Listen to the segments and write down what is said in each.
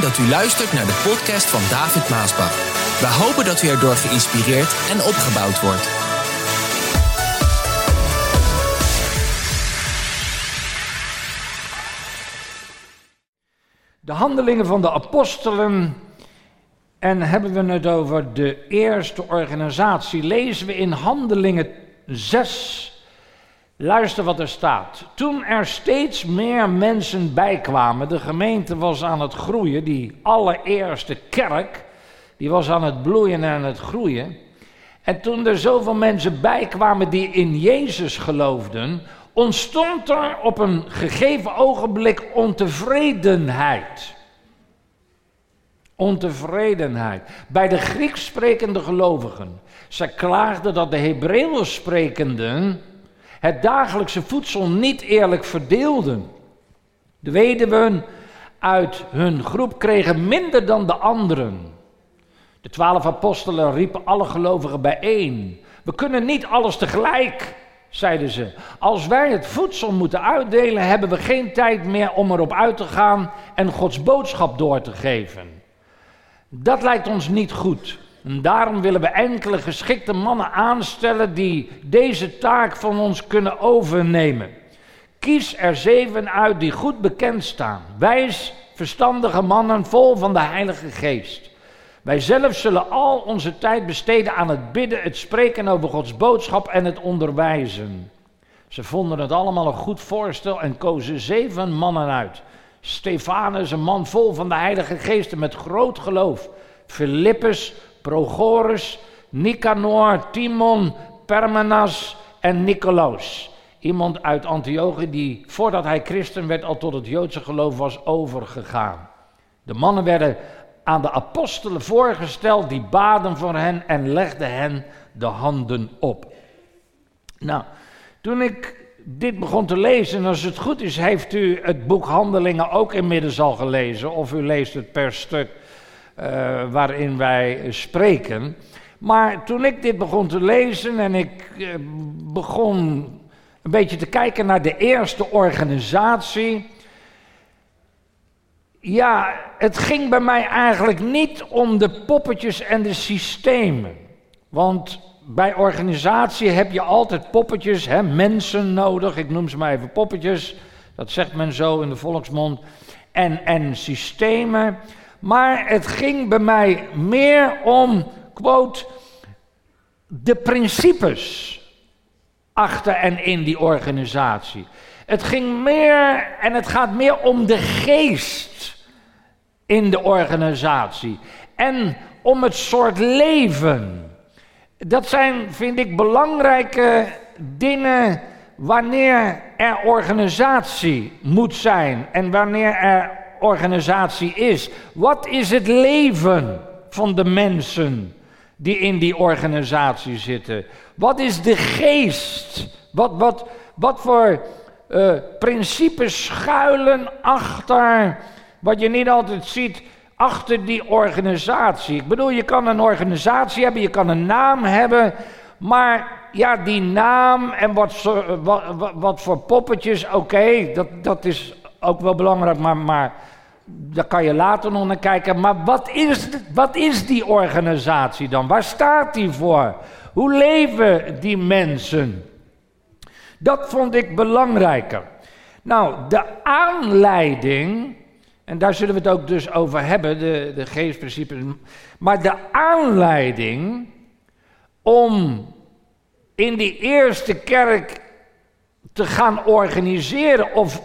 Dat u luistert naar de podcast van David Maasbach. We hopen dat u erdoor geïnspireerd en opgebouwd wordt. De handelingen van de apostelen. En hebben we het over de eerste organisatie, lezen we in Handelingen 6. Luister wat er staat. Toen er steeds meer mensen bijkwamen, de gemeente was aan het groeien, die allereerste kerk, die was aan het bloeien en aan het groeien. En toen er zoveel mensen bijkwamen die in Jezus geloofden, ontstond er op een gegeven ogenblik ontevredenheid. Ontevredenheid bij de Grieks sprekende gelovigen. Zij klaagden dat de Hebreeuws sprekenden het dagelijkse voedsel niet eerlijk verdeelden. De weduwen uit hun groep kregen minder dan de anderen. De twaalf apostelen riepen alle gelovigen bijeen. We kunnen niet alles tegelijk, zeiden ze. Als wij het voedsel moeten uitdelen, hebben we geen tijd meer om erop uit te gaan en Gods boodschap door te geven. Dat lijkt ons niet goed. En daarom willen we enkele geschikte mannen aanstellen die deze taak van ons kunnen overnemen. Kies er zeven uit die goed bekend staan. Wijs, verstandige mannen vol van de Heilige Geest. Wij zelf zullen al onze tijd besteden aan het bidden, het spreken over Gods boodschap en het onderwijzen. Ze vonden het allemaal een goed voorstel en kozen zeven mannen uit. Stefanus, een man vol van de Heilige Geest en met groot geloof. Philippus, Prochorus, Nicanor, Timon, Permanas en Nicolaus. Iemand uit Antiochië die voordat hij christen werd al tot het Joodse geloof was overgegaan. De mannen werden aan de apostelen voorgesteld, die baden voor hen en legden hen de handen op. Nou, toen ik dit begon te lezen, en als het goed is, heeft u het boek Handelingen ook inmiddels al gelezen, of u leest het per stuk waarin wij spreken. Maar toen ik dit begon te lezen en ik uh, begon een beetje te kijken naar de eerste organisatie. Ja, het ging bij mij eigenlijk niet om de poppetjes en de systemen. Want bij organisatie heb je altijd poppetjes, hè, mensen nodig. Ik noem ze maar even poppetjes. Dat zegt men zo in de volksmond. En, en systemen. Maar het ging bij mij meer om, quote, de principes achter en in die organisatie. Het ging meer en het gaat meer om de geest in de organisatie. En om het soort leven. Dat zijn, vind ik, belangrijke dingen wanneer er organisatie moet zijn en wanneer er organisatie is. Wat is het leven van de mensen die in die organisatie zitten? Wat is de geest? Wat, wat, wat voor uh, principes schuilen achter wat je niet altijd ziet? Achter die organisatie. Ik bedoel, je kan een organisatie hebben, je kan een naam hebben, maar ja, die naam en wat, wat, wat voor poppetjes, oké, dat, dat is ook wel belangrijk, maar, maar daar kan je later nog naar kijken. Maar wat is, wat is die organisatie dan? Waar staat die voor? Hoe leven die mensen? Dat vond ik belangrijker. Nou, de aanleiding, en daar zullen we het ook dus over hebben, de, de geestprincipes. Maar de aanleiding om in die eerste kerk te gaan organiseren of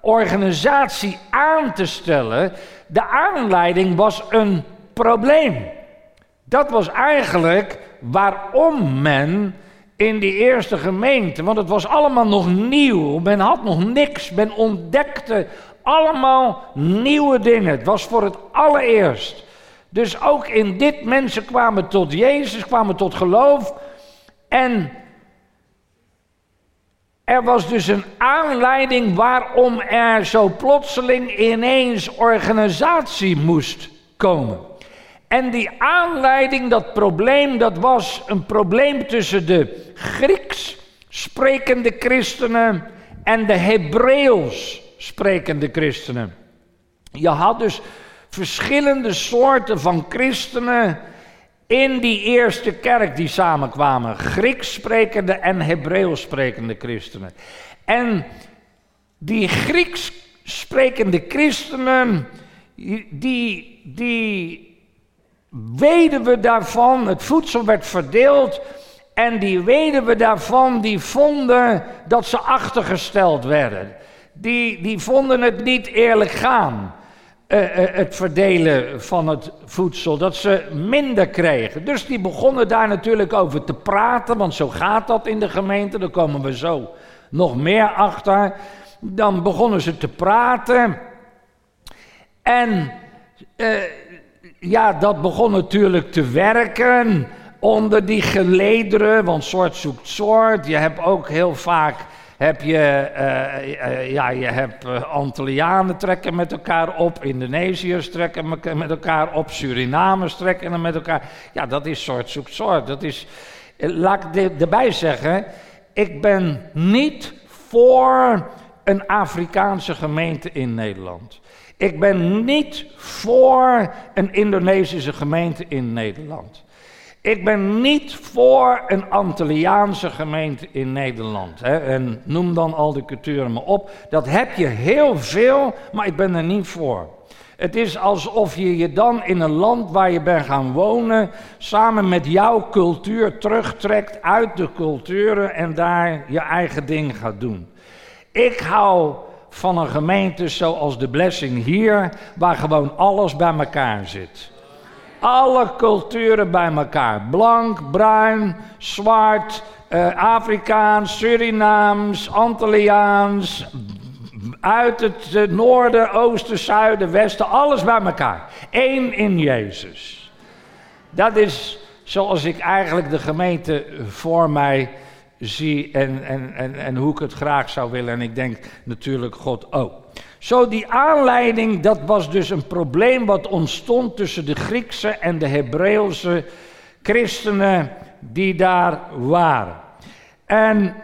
organisatie aan te stellen, de aanleiding was een probleem. Dat was eigenlijk waarom men in die eerste gemeente, want het was allemaal nog nieuw, men had nog niks, men ontdekte allemaal nieuwe dingen. Het was voor het allereerst. Dus ook in dit mensen kwamen tot Jezus, kwamen tot geloof en er was dus een aanleiding waarom er zo plotseling ineens organisatie moest komen. En die aanleiding, dat probleem, dat was een probleem tussen de Grieks sprekende christenen en de Hebreeuws sprekende christenen. Je had dus verschillende soorten van christenen in die eerste kerk die samenkwamen. Grieks sprekende en Hebreeuws sprekende christenen. En die Grieks sprekende christenen, die, die weduwe daarvan, het voedsel werd verdeeld. En die weduwe daarvan, die vonden dat ze achtergesteld werden. Die, die vonden het niet eerlijk gaan. Uh, uh, het verdelen van het voedsel, dat ze minder kregen. Dus die begonnen daar natuurlijk over te praten, want zo gaat dat in de gemeente, daar komen we zo nog meer achter. Dan begonnen ze te praten. En uh, ja, dat begon natuurlijk te werken onder die gelederen, want soort zoekt soort. Je hebt ook heel vaak heb je, uh, ja, je hebt Antillianen trekken met elkaar op, Indonesiërs trekken met elkaar op, Surinamers trekken met elkaar. Ja, dat is soort zoekt soort. Dat is, laat ik erbij zeggen, ik ben niet voor een Afrikaanse gemeente in Nederland. Ik ben niet voor een Indonesische gemeente in Nederland. Ik ben niet voor een Antilliaanse gemeente in Nederland. Hè? En noem dan al die culturen maar op. Dat heb je heel veel, maar ik ben er niet voor. Het is alsof je je dan in een land waar je bent gaan wonen, samen met jouw cultuur terugtrekt uit de culturen en daar je eigen ding gaat doen. Ik hou van een gemeente zoals de Blessing hier, waar gewoon alles bij elkaar zit. Alle culturen bij elkaar. Blank, bruin, zwart, uh, Afrikaans, Surinaams, Antilliaans, uit het uh, noorden, oosten, zuiden, westen, alles bij elkaar. Eén in Jezus. Dat is zoals ik eigenlijk de gemeente voor mij zie en, en, en, en hoe ik het graag zou willen. En ik denk natuurlijk God ook. Zo die aanleiding, dat was dus een probleem wat ontstond tussen de Griekse en de Hebreeuwse christenen die daar waren. En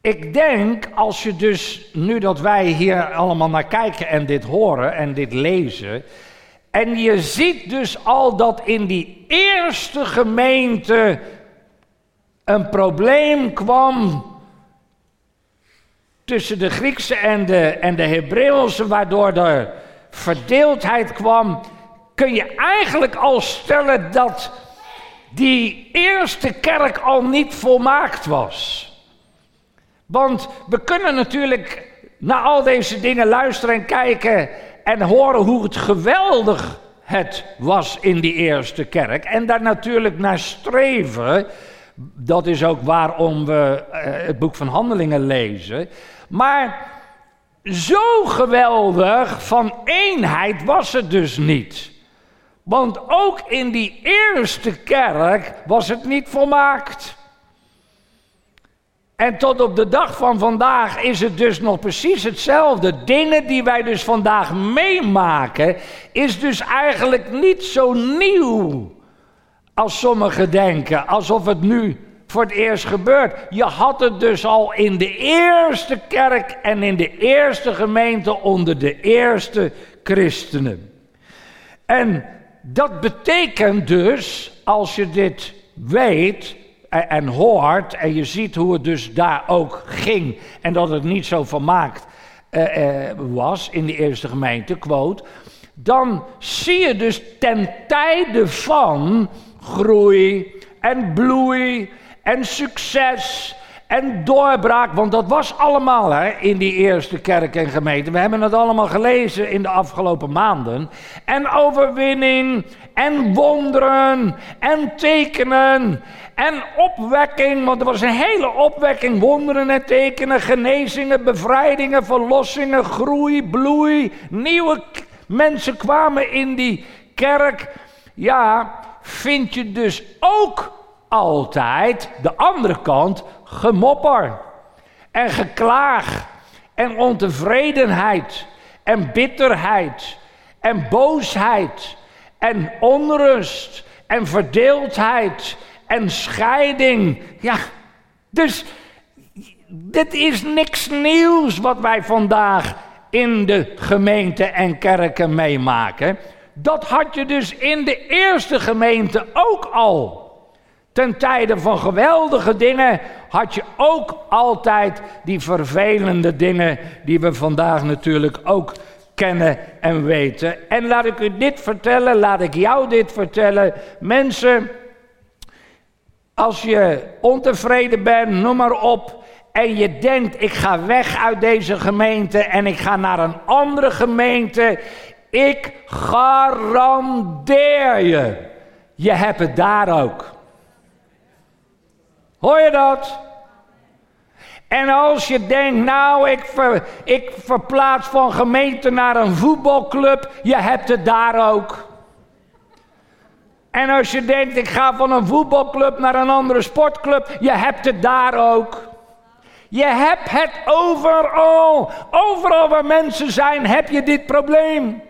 ik denk, als je dus, nu dat wij hier allemaal naar kijken en dit horen en dit lezen, en je ziet dus al dat in die eerste gemeente een probleem kwam tussen de Griekse en de, en de Hebreeuwse, waardoor er verdeeldheid kwam, kun je eigenlijk al stellen dat die eerste kerk al niet volmaakt was. Want we kunnen natuurlijk naar al deze dingen luisteren en kijken en horen hoe het geweldig het was in die eerste kerk. En daar natuurlijk naar streven. Dat is ook waarom we uh, het boek van Handelingen lezen. Maar zo geweldig van eenheid was het dus niet. Want ook in die eerste kerk was het niet volmaakt. En tot op de dag van vandaag is het dus nog precies hetzelfde. Dingen die wij dus vandaag meemaken, is dus eigenlijk niet zo nieuw als sommigen denken. Alsof het nu voor het eerst gebeurt. Je had het dus al in de eerste kerk en in de eerste gemeente onder de eerste christenen. En dat betekent dus, als je dit weet en, hoort en je ziet hoe het dus daar ook ging en dat het niet zo vermaakt uh, uh, was in de eerste gemeente, quote, dan zie je dus ten tijde van groei en bloei en succes en doorbraak. Want dat was allemaal hè, in die eerste kerk en gemeente. We hebben het allemaal gelezen in de afgelopen maanden. En overwinning en wonderen en tekenen en opwekking. Want er was een hele opwekking. Wonderen en tekenen, genezingen, bevrijdingen, verlossingen, groei, bloei. Nieuwe mensen kwamen in die kerk. Ja, vind je dus ook altijd de andere kant gemopper en geklaag en ontevredenheid en bitterheid en boosheid en onrust en verdeeldheid en scheiding. Ja, dus dit is niks nieuws wat wij vandaag in de gemeente en kerken meemaken. Dat had je dus in de eerste gemeente ook al. Ten tijde van geweldige dingen had je ook altijd die vervelende dingen die we vandaag natuurlijk ook kennen en weten. En laat ik u dit vertellen, laat ik jou dit vertellen. Mensen, als je ontevreden bent, noem maar op. En je denkt, ik ga weg uit deze gemeente en ik ga naar een andere gemeente. Ik garandeer je, je hebt het daar ook. Hoor je dat? En als je denkt, nou, ik, ik verplaats van gemeente naar een voetbalclub, je hebt het daar ook. En als je denkt, ik ga van een voetbalclub naar een andere sportclub, je hebt het daar ook. Je hebt het overal. Overal waar mensen zijn, heb je dit probleem.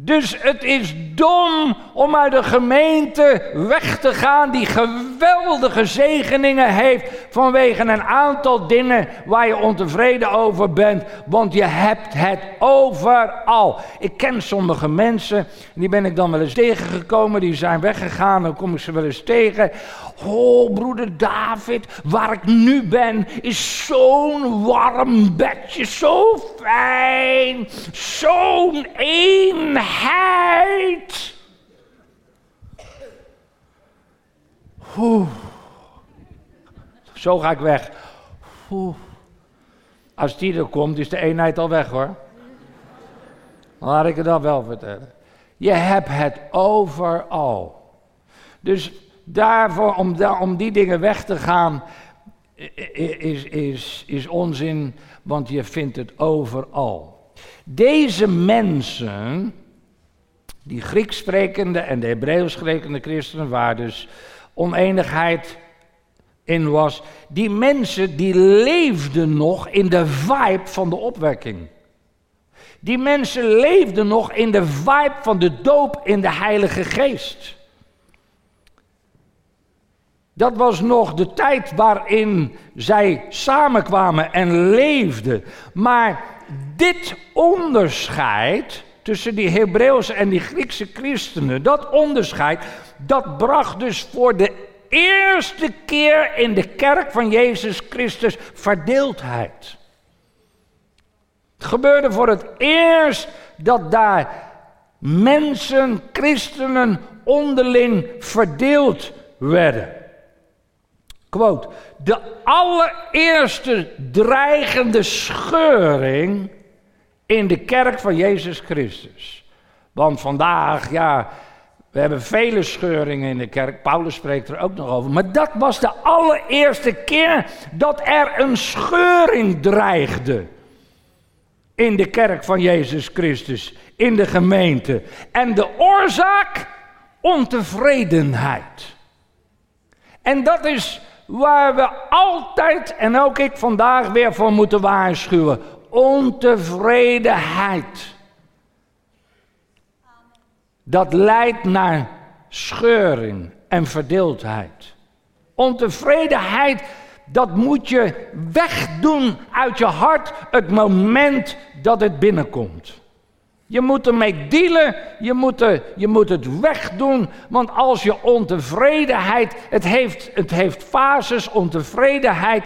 Dus het is dom om uit de gemeente weg te gaan die geweldige zegeningen heeft vanwege een aantal dingen waar je ontevreden over bent, want je hebt het overal. Ik ken sommige mensen, die ben ik dan wel eens tegengekomen, die zijn weggegaan, dan kom ik ze wel eens tegen. Oh, broeder David, waar ik nu ben, is zo'n warm bedje, zo fijn, zo'n eenheid. Oeh. Zo ga ik weg. Oeh. Als die er komt, is de eenheid al weg hoor. Laat ik het dan wel vertellen. Je hebt het overal. Dus daarvoor, om, om die dingen weg te gaan, is, is, is onzin, want je vindt het overal. Deze mensen, die Grieks sprekende en de Hebreeuws sprekende christenen, waar dus oneenigheid in was, die mensen die leefden nog in de vibe van de opwekking. Die mensen leefden nog in de vibe van de doop in de Heilige Geest. Dat was nog de tijd waarin zij samenkwamen en leefden. Maar dit onderscheid tussen die Hebreeuwse en die Griekse christenen, dat onderscheid, dat bracht dus voor de eerste keer in de kerk van Jezus Christus verdeeldheid. Het gebeurde voor het eerst dat daar mensen, christenen, onderling verdeeld werden. De allereerste dreigende scheuring in de kerk van Jezus Christus. Want vandaag, ja, we hebben vele scheuringen in de kerk. Paulus spreekt er ook nog over. Maar dat was de allereerste keer dat er een scheuring dreigde. In de kerk van Jezus Christus, in de gemeente. En de oorzaak? Ontevredenheid. En dat is waar we altijd, en ook ik vandaag weer voor moeten waarschuwen. Ontevredenheid. Dat leidt naar scheuring en verdeeldheid. Ontevredenheid, dat moet je wegdoen uit je hart het moment dat het binnenkomt. Je moet ermee dealen, je moet, je moet het wegdoen, want als je ontevredenheid, het heeft, het heeft fases, ontevredenheid,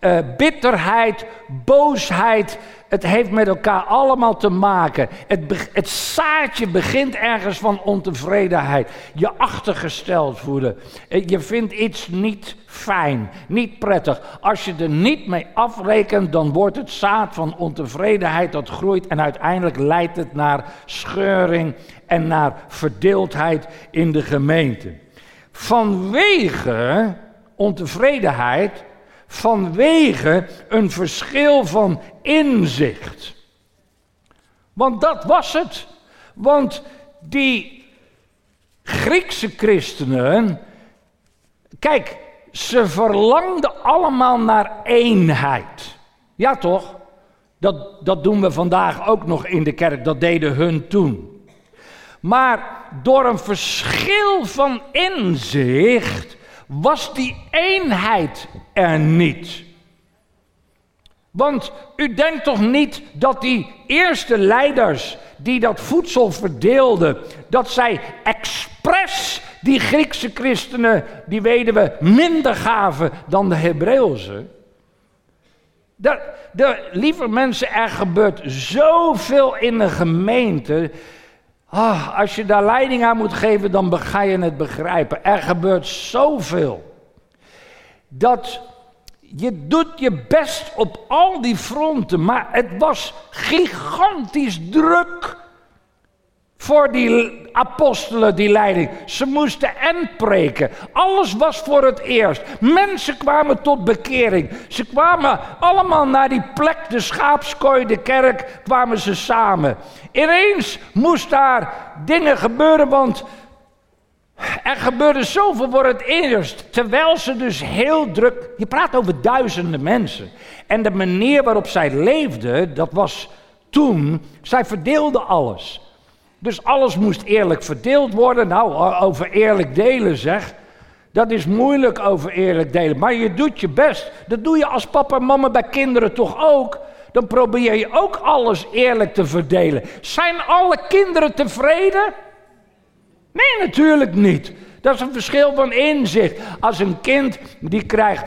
uh, bitterheid, boosheid, het heeft met elkaar allemaal te maken. Het, het zaadje begint ergens van ontevredenheid. Je achtergesteld voelen. Eh, je vindt iets niet fijn, niet prettig. Als je er niet mee afrekent, dan wordt het zaad van ontevredenheid dat groeit en uiteindelijk leidt het naar scheuring en naar verdeeldheid in de gemeente. Vanwege ontevredenheid vanwege een verschil van inzicht. Want dat was het. Want die Griekse christenen, kijk, ze verlangden allemaal naar eenheid. Ja toch? Dat, dat doen we vandaag ook nog in de kerk, dat deden hun toen. Maar door een verschil van inzicht was die eenheid er niet. Want u denkt toch niet dat die eerste leiders die dat voedsel verdeelden, dat zij expres die Griekse christenen, die weduwe, minder gaven dan de Hebreeuwse? De, de, lieve mensen, er gebeurt zoveel in de gemeente. Ah, als je daar leiding aan moet geven, dan ga je het begrijpen. Er gebeurt zoveel. Dat je doet je best op al die fronten, maar het was gigantisch druk voor die apostelen, die leiding. Ze moesten en preken. Alles was voor het eerst. Mensen kwamen tot bekering. Ze kwamen allemaal naar die plek, de schaapskooi, de kerk, kwamen ze samen. Ineens moest daar dingen gebeuren, want er gebeurde zoveel voor het eerst. Terwijl ze dus heel druk. Je praat over duizenden mensen. En de manier waarop zij leefden, dat was toen. Zij verdeelden alles. Dus alles moest eerlijk verdeeld worden. Nou, over eerlijk delen zeg. Dat is moeilijk over eerlijk delen. Maar je doet je best. Dat doe je als papa en mama bij kinderen toch ook. Dan probeer je ook alles eerlijk te verdelen. Zijn alle kinderen tevreden? Nee, natuurlijk niet. Dat is een verschil van inzicht. Als een kind die krijgt,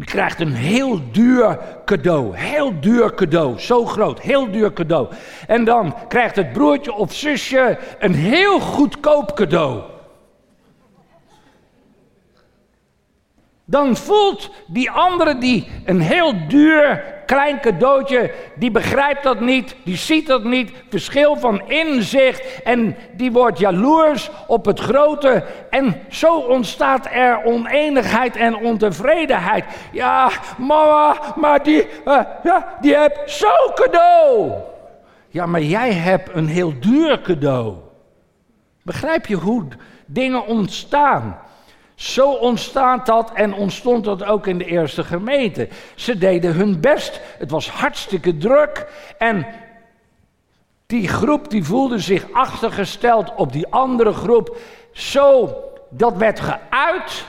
die krijgt een heel duur cadeau. Heel duur cadeau. Zo groot. Heel duur cadeau. En dan krijgt het broertje of zusje een heel goedkoop cadeau. Dan voelt die andere die een heel duur klein cadeautje, die begrijpt dat niet, die ziet dat niet, verschil van inzicht en die wordt jaloers op het grote en zo ontstaat er oneenigheid en ontevredenheid. Ja, mama, maar die, uh, ja, die hebt zo'n cadeau. Ja, maar jij hebt een heel duur cadeau. Begrijp je hoe dingen ontstaan? Zo ontstaat dat en ontstond dat ook in de eerste gemeente. Ze deden hun best. Het was hartstikke druk. En die groep die voelde zich achtergesteld op die andere groep. Zo, dat werd geuit.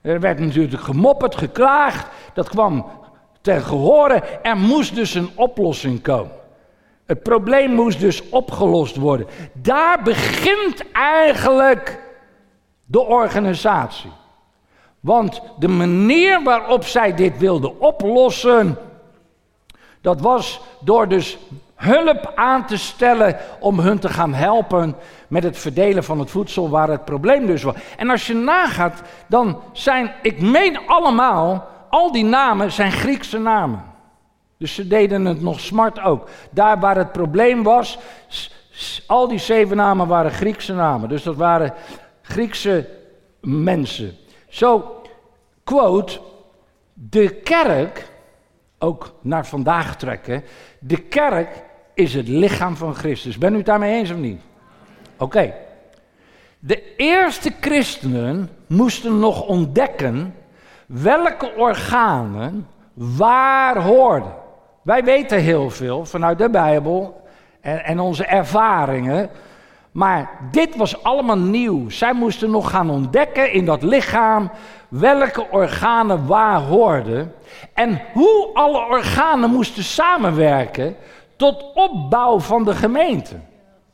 Er werd natuurlijk gemopperd, geklaagd. Dat kwam ten gehore. Er moest dus een oplossing komen. Het probleem moest dus opgelost worden. Daar begint eigenlijk de organisatie. Want de manier waarop zij dit wilden oplossen, dat was door dus hulp aan te stellen om hun te gaan helpen met het verdelen van het voedsel waar het probleem dus was. En als je nagaat, dan zijn, ik meen allemaal, al die namen zijn Griekse namen. Dus ze deden het nog smart ook. Daar waar het probleem was, al die zeven namen waren Griekse namen. Dus dat waren Griekse mensen. Zo, quote, de kerk, ook naar vandaag trekken, de kerk is het lichaam van Christus. Ben u het daarmee eens of niet? Oké. De eerste christenen moesten nog ontdekken welke organen waar hoorden. Wij weten heel veel vanuit de Bijbel en, en onze ervaringen maar dit was allemaal nieuw. Zij moesten nog gaan ontdekken in dat lichaam welke organen waar hoorden. En hoe alle organen moesten samenwerken tot opbouw van de gemeente.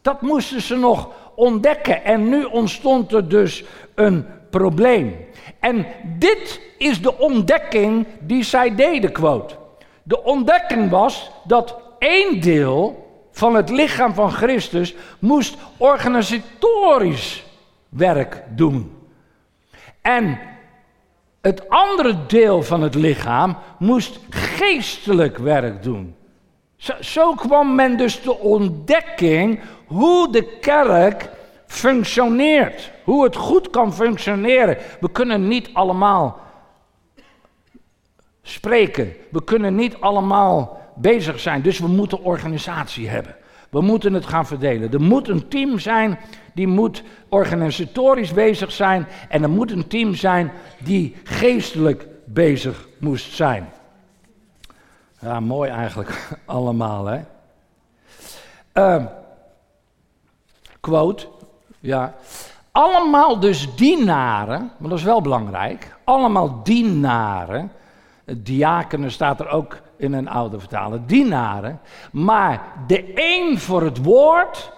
Dat moesten ze nog ontdekken. En nu ontstond er dus een probleem. En dit is de ontdekking die zij deden, quote. De ontdekking was dat één deel van het lichaam van Christus moest organisatorisch werk doen. En het andere deel van het lichaam moest geestelijk werk doen. Zo, kwam men dus de ontdekking hoe de kerk functioneert. Hoe het goed kan functioneren. We kunnen niet allemaal spreken. We kunnen niet allemaal bezig zijn. Dus we moeten organisatie hebben. We moeten het gaan verdelen. Er moet een team zijn die moet organisatorisch bezig zijn. En er moet een team zijn die geestelijk bezig moest zijn. Ja, mooi eigenlijk allemaal, hè. Uh, quote, ja. Allemaal dus dienaren, maar dat is wel belangrijk. Allemaal dienaren Diakenen staat er ook in een oude vertaling. Dienaren. Maar de een voor het woord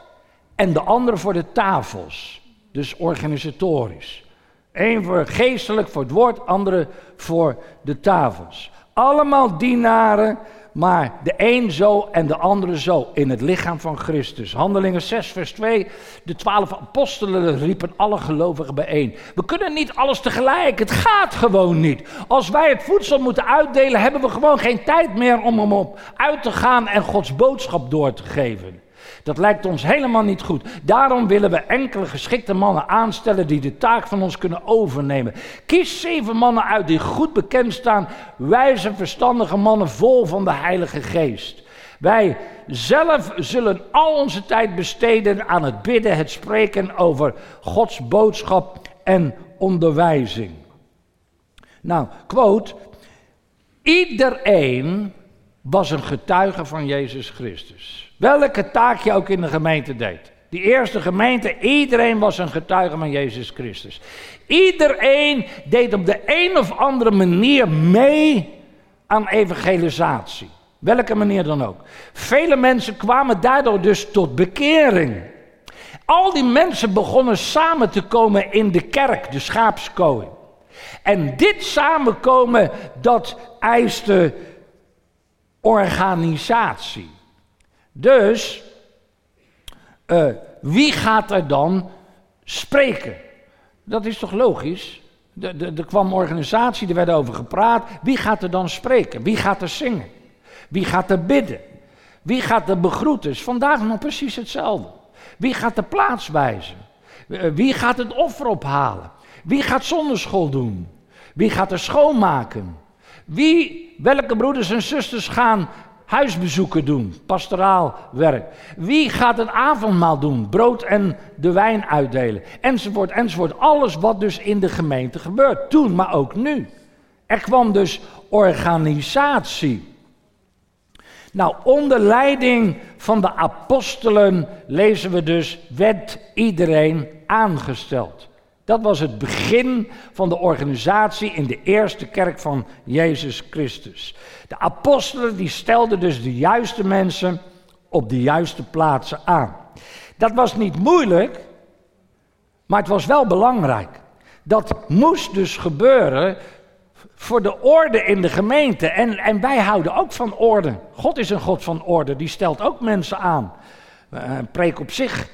en de andere voor de tafels. Dus organisatorisch. Eén voor geestelijk, voor het woord, andere voor de tafels. Allemaal dienaren, maar de een zo en de andere zo in het lichaam van Christus. Handelingen 6, vers 2. De twaalf apostelen riepen alle gelovigen bijeen. We kunnen niet alles tegelijk, het gaat gewoon niet. Als wij het voedsel moeten uitdelen, hebben we gewoon geen tijd meer om hem op uit te gaan en Gods boodschap door te geven. Dat lijkt ons helemaal niet goed. Daarom willen we enkele geschikte mannen aanstellen die de taak van ons kunnen overnemen. Kies zeven mannen uit die goed bekend staan, wijze, verstandige mannen vol van de Heilige Geest. Wij zelf zullen al onze tijd besteden aan het bidden, het spreken over Gods boodschap en onderwijzing. Nou, quote, iedereen was een getuige van Jezus Christus. Welke taak je ook in de gemeente deed. Die eerste gemeente, iedereen was een getuige van Jezus Christus. Iedereen deed op de een of andere manier mee aan evangelisatie. Welke manier dan ook. Vele mensen kwamen daardoor dus tot bekering. Al die mensen begonnen samen te komen in de kerk, de schaapskooi. En dit samenkomen, dat eiste organisatie. Dus, uh, wie gaat er dan spreken? Dat is toch logisch? Er kwam organisatie, er werd over gepraat. Wie gaat er dan spreken? Wie gaat er zingen? Wie gaat er bidden? Wie gaat er begroeten? Is vandaag nog precies hetzelfde. Wie gaat de plaats wijzen? Eh, wie gaat het offer ophalen? Wie gaat zonderschool doen? Wie gaat er schoonmaken? Wie, welke broeders en zusters gaan huisbezoeken doen, pastoraal werk. Wie gaat het avondmaal doen, brood en de wijn uitdelen, enzovoort, enzovoort. Alles wat dus in de gemeente gebeurt, toen, maar ook nu. Er kwam dus organisatie. Nou, onder leiding van de apostelen lezen we dus, werd iedereen aangesteld. Dat was het begin van de organisatie in de eerste kerk van Jezus Christus. De apostelen die stelden dus de juiste mensen op de juiste plaatsen aan. Dat was niet moeilijk, maar het was wel belangrijk. Dat moest dus gebeuren voor de orde in de gemeente. En, en wij houden ook van orde. God is een God van orde, die stelt ook mensen aan. Een preek op zich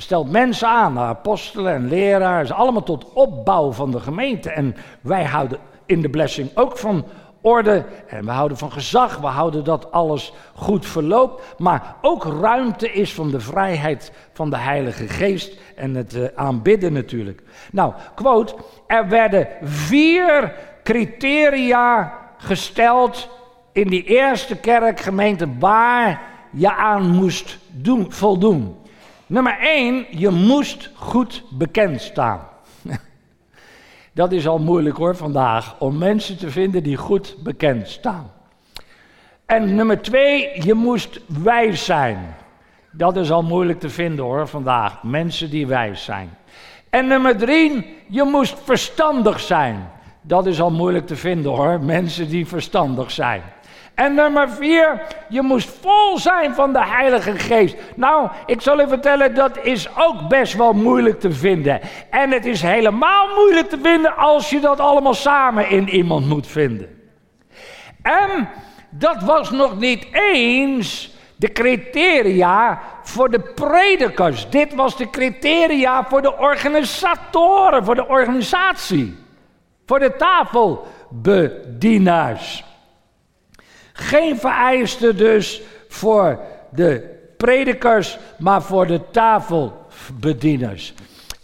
stelt mensen aan, apostelen en leraren, allemaal tot opbouw van de gemeente. En wij houden in de blessing ook van orde en we houden van gezag, we houden dat alles goed verloopt, maar ook ruimte is van de vrijheid van de Heilige Geest en het uh, aanbidden natuurlijk. Nou, quote, er werden vier criteria gesteld in die eerste kerkgemeente waar je aan moest doen, voldoen. Nummer 1, je moest goed bekend staan. Dat is al moeilijk hoor vandaag, om mensen te vinden die goed bekend staan. En nummer 2, je moest wijs zijn. Dat is al moeilijk te vinden hoor vandaag, mensen die wijs zijn. En nummer 3, je moest verstandig zijn. Dat is al moeilijk te vinden hoor, mensen die verstandig zijn. En nummer vier, je moest vol zijn van de Heilige Geest. Nou, ik zal u vertellen, dat is ook best wel moeilijk te vinden. En het is helemaal moeilijk te vinden als je dat allemaal samen in iemand moet vinden. En dat was nog niet eens de criteria voor de predikers. Dit was de criteria voor de organisatoren, voor de organisatie. Voor de tafelbedienaars. Geen vereiste dus voor de predikers, maar voor de tafelbedieners.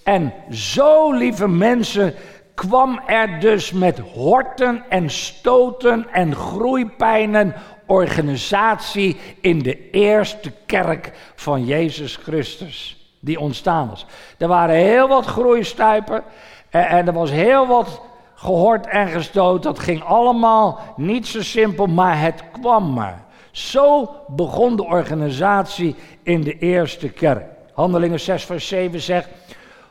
En zo, lieve mensen, kwam er dus met horten en stoten en groeipijnen organisatie in de eerste kerk van Jezus Christus. Die ontstaan was. Er waren heel wat groeistuipen en er was heel wat gehoord en gestoot. Dat ging allemaal niet zo simpel, maar het kwam maar. Zo begon de organisatie in de eerste kerk. Handelingen 6 vers 7 zegt,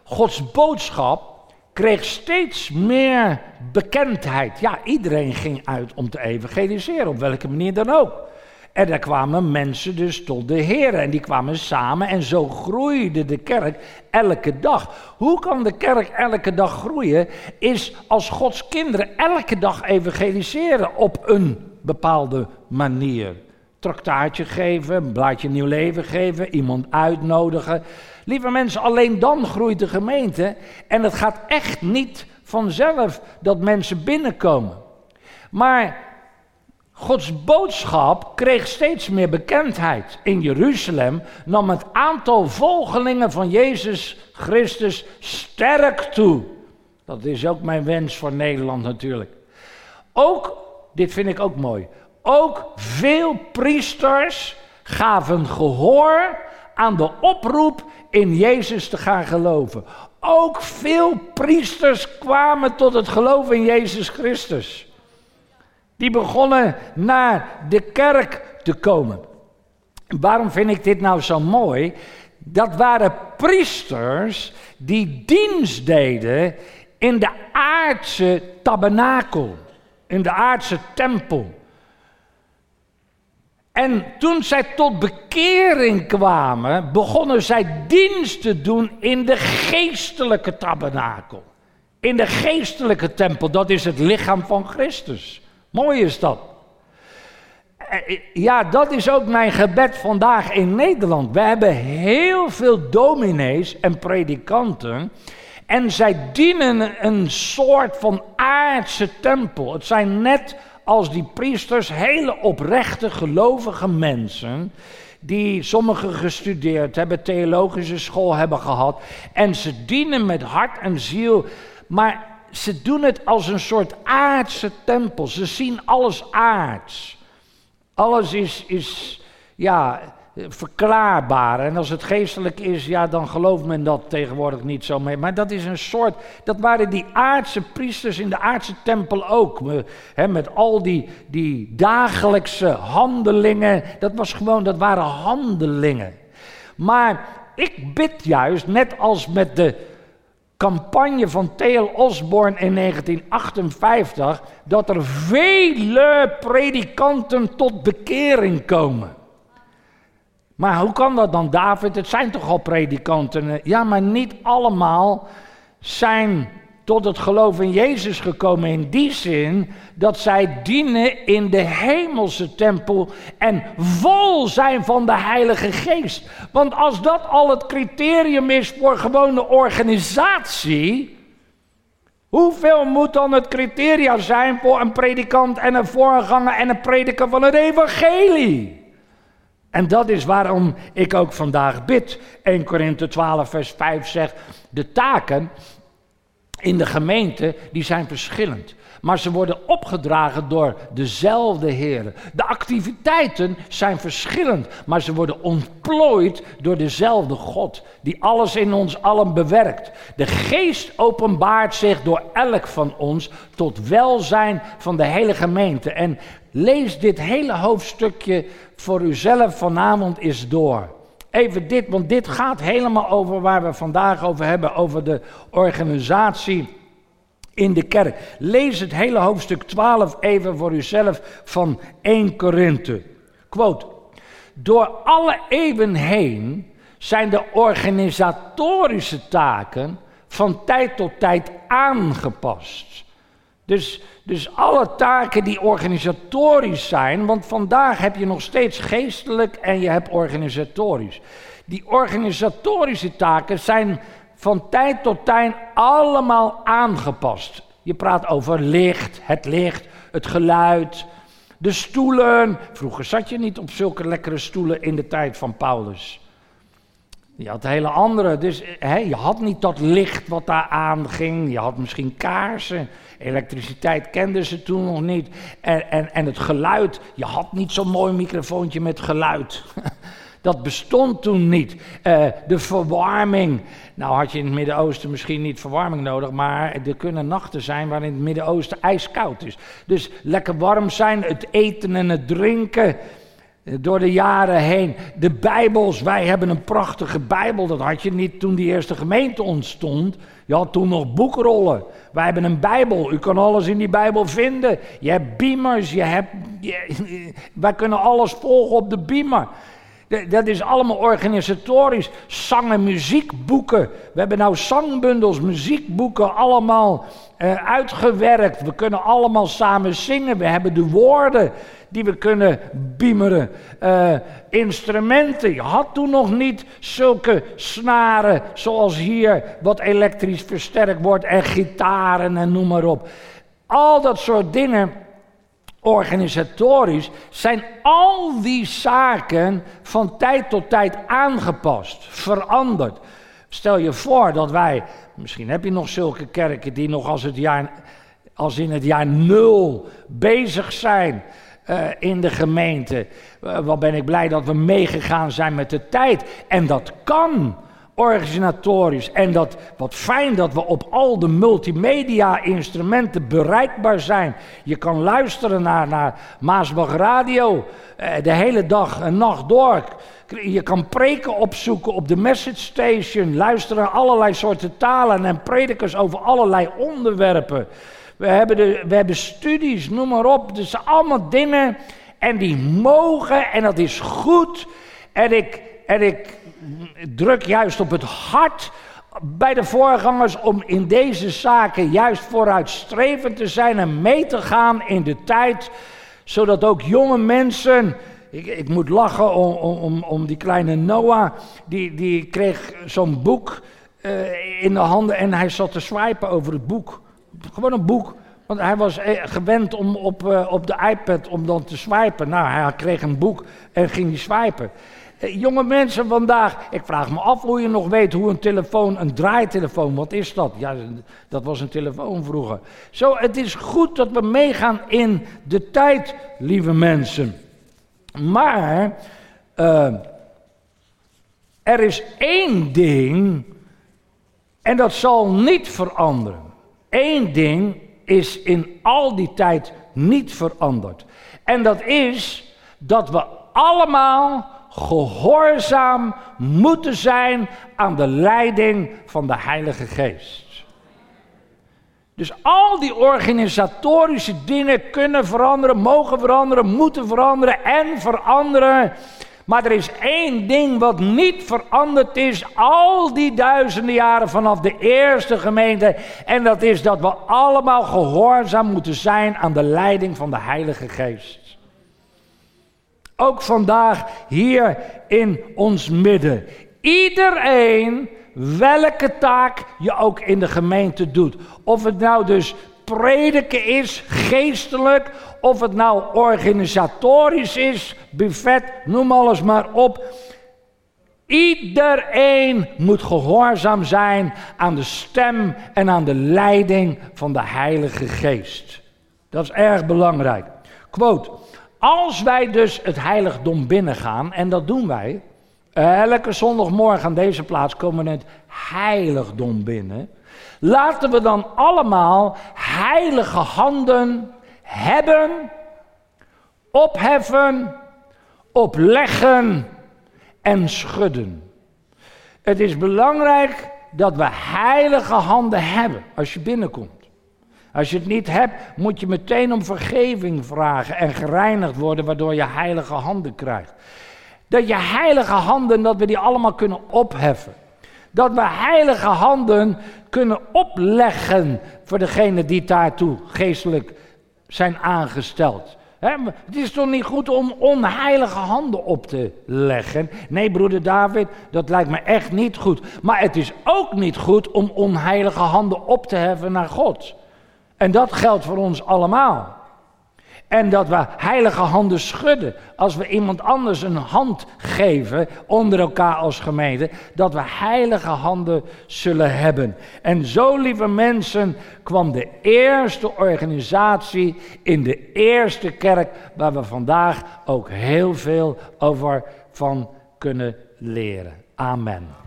Gods boodschap kreeg steeds meer bekendheid. Ja, iedereen ging uit om te evangeliseren, op welke manier dan ook. En daar kwamen mensen dus tot de Heer en die kwamen samen en zo groeide de kerk elke dag. Hoe kan de kerk elke dag groeien? Is als Gods kinderen elke dag evangeliseren op een bepaalde manier. Traktaatje geven, een blaadje nieuw leven geven, iemand uitnodigen. Lieve mensen, alleen dan groeit de gemeente. En het gaat echt niet vanzelf dat mensen binnenkomen. Maar Gods boodschap kreeg steeds meer bekendheid. In Jeruzalem nam het aantal volgelingen van Jezus Christus sterk toe. Dat is ook mijn wens voor Nederland natuurlijk. Ook, dit vind ik ook mooi, ook veel priesters gaven gehoor aan de oproep in Jezus te gaan geloven. Ook veel priesters kwamen tot het geloof in Jezus Christus. Die begonnen naar de kerk te komen. Waarom vind ik dit nou zo mooi? Dat waren priesters die dienst deden in de aardse tabernakel, in de aardse tempel. En toen zij tot bekering kwamen, begonnen zij dienst te doen in de geestelijke tabernakel. In de geestelijke tempel, dat is het lichaam van Christus. Mooi is dat. Eh, ja, dat is ook mijn gebed vandaag in Nederland. We hebben heel veel dominees en predikanten. En zij dienen een soort van aardse tempel. Het zijn net als die priesters hele oprechte, gelovige mensen. Die sommigen gestudeerd hebben, theologische school hebben gehad. En ze dienen met hart en ziel. Maar ze doen het als een soort aardse tempel. Ze zien alles aards. Alles is, is ja, verklaarbaar. En als het geestelijk is, ja, dan gelooft men dat tegenwoordig niet zo mee. Maar dat is een soort, dat waren die aardse priesters in de aardse tempel ook. He, met al die, die dagelijkse handelingen. Dat was gewoon, dat waren handelingen. Maar ik bid juist, net als met de campagne van Theo Osborne in 1958 dat er vele predikanten tot bekering komen. Maar hoe kan dat dan, David? Het zijn toch al predikanten? Ja, maar niet allemaal zijn tot het geloof in Jezus gekomen in die zin dat zij dienen in de hemelse tempel en vol zijn van de Heilige Geest. Want als dat al het criterium is voor gewone organisatie, hoeveel moet dan het criteria zijn voor een predikant en een voorganger en een prediker van het evangelie? En dat is waarom ik ook vandaag bid. 1 Korinthe 12 vers 5 zegt, de taken in de gemeente, die zijn verschillend. Maar ze worden opgedragen door dezelfde heren. De activiteiten zijn verschillend, maar ze worden ontplooid door dezelfde God, die alles in ons allen bewerkt. De geest openbaart zich door elk van ons tot welzijn van de hele gemeente. En lees dit hele hoofdstukje voor uzelf vanavond eens door even dit, want dit gaat helemaal over waar we vandaag over hebben, over de organisatie in de kerk. Lees het hele hoofdstuk 12 even voor uzelf van 1 Korinthe. Quote, door alle eeuwen heen zijn de organisatorische taken van tijd tot tijd aangepast. Dus, dus alle taken die organisatorisch zijn, want vandaag heb je nog steeds geestelijk en je hebt organisatorisch. Die organisatorische taken zijn van tijd tot tijd allemaal aangepast. Je praat over licht, het licht, het geluid, de stoelen. Vroeger zat je niet op zulke lekkere stoelen in de tijd van Paulus. Je had hele andere, dus je had niet dat licht wat daar aanging. Je had misschien kaarsen. Elektriciteit kenden ze toen nog niet. En, en, en het geluid, je had niet zo'n mooi microfoontje met geluid. Dat bestond toen niet. Uh, de verwarming. Nou had je in het Midden-Oosten misschien niet verwarming nodig, maar er kunnen nachten zijn waarin het Midden-Oosten ijskoud is. Dus lekker warm zijn, het eten en het drinken. Door de jaren heen. De Bijbels, wij hebben een prachtige Bijbel. Dat had je niet toen die eerste gemeente ontstond. Je had toen nog boekrollen. Wij hebben een Bijbel. U kan alles in die Bijbel vinden. Je hebt beamers. Je hebt, wij kunnen alles volgen op de beamer. Dat is allemaal organisatorisch. Zang- en muziekboeken. We hebben nou zangbundels, muziekboeken allemaal uh, uitgewerkt. We kunnen allemaal samen zingen. We hebben de woorden die we kunnen biemeren. Uh, instrumenten. Je had toen nog niet zulke snaren zoals hier, wat elektrisch versterkt wordt. En gitaren en noem maar op. Al dat soort dingen organisatorisch zijn al die zaken van tijd tot tijd aangepast, veranderd. Stel je voor dat wij, misschien heb je nog zulke kerken die nog als, het jaar, als in het jaar nul bezig zijn uh, in de gemeente. Uh, wat ben ik blij dat we meegegaan zijn met de tijd. En dat kan organisatorisch. En dat, wat fijn dat we op al de multimedia-instrumenten bereikbaar zijn. Je kan luisteren naar, naar Maasbach Radio eh, de hele dag en nacht door. Je kan preken opzoeken op de message station. Luisteren naar allerlei soorten talen en predikers over allerlei onderwerpen. We hebben, de, we hebben studies, noem maar op. Dus allemaal dingen. En die mogen en dat is goed. En ik, en ik druk juist op het hart bij de voorgangers om in deze zaken juist vooruitstrevend te zijn en mee te gaan in de tijd, zodat ook jonge mensen. Ik, ik moet lachen om, om, om die kleine Noah, die, die kreeg zo'n boek uh, in de handen en hij zat te swipen over het boek. Gewoon een boek. Want hij was eh, gewend om op, uh, op de iPad om dan te swipen. Nou, hij kreeg een boek en ging die swipen. Eh, jonge mensen vandaag, ik vraag me af hoe je nog weet hoe een telefoon, een draaitelefoon, wat is dat? Ja, dat was een telefoon vroeger. Zo, het is goed dat we meegaan in de tijd, lieve mensen. Maar er is één ding en dat zal niet veranderen. Eén ding is in al die tijd niet veranderd. En dat is dat we allemaal gehoorzaam moeten zijn aan de leiding van de Heilige Geest. Dus al die organisatorische dingen kunnen veranderen, mogen veranderen, moeten veranderen en veranderen. Maar er is één ding wat niet veranderd is al die duizenden jaren vanaf de eerste gemeente. En dat is dat we allemaal gehoorzaam moeten zijn aan de leiding van de Heilige Geest. Ook vandaag hier in ons midden. Iedereen, welke taak je ook in de gemeente doet. Of het nou dus prediken is, geestelijk, of het nou organisatorisch is, buffet, noem alles maar op. Iedereen moet gehoorzaam zijn aan de stem en aan de leiding van de Heilige Geest. Dat is erg belangrijk. Quote. Als wij dus het heiligdom binnengaan, en dat doen wij, elke zondagmorgen aan deze plaats komen we het heiligdom binnen. Laten we dan allemaal heilige handen hebben, opheffen, opleggen en schudden. Het is belangrijk dat we heilige handen hebben als je binnenkomt. Als je het niet hebt, moet je meteen om vergeving vragen en gereinigd worden, waardoor je heilige handen krijgt. Dat je heilige handen, dat we die allemaal kunnen opheffen. Dat we heilige handen kunnen opleggen voor degene die daartoe geestelijk zijn aangesteld. het is toch niet goed om onheilige handen op te leggen? Nee, broeder David, dat lijkt me echt niet goed. Maar het is ook niet goed om onheilige handen op te heffen naar God. En dat geldt voor ons allemaal. En dat we heilige handen schudden. Als we iemand anders een hand geven, onder elkaar als gemeente, dat we heilige handen zullen hebben. En zo, lieve mensen, kwam de eerste organisatie in de eerste kerk, waar we vandaag ook heel veel over van kunnen leren. Amen.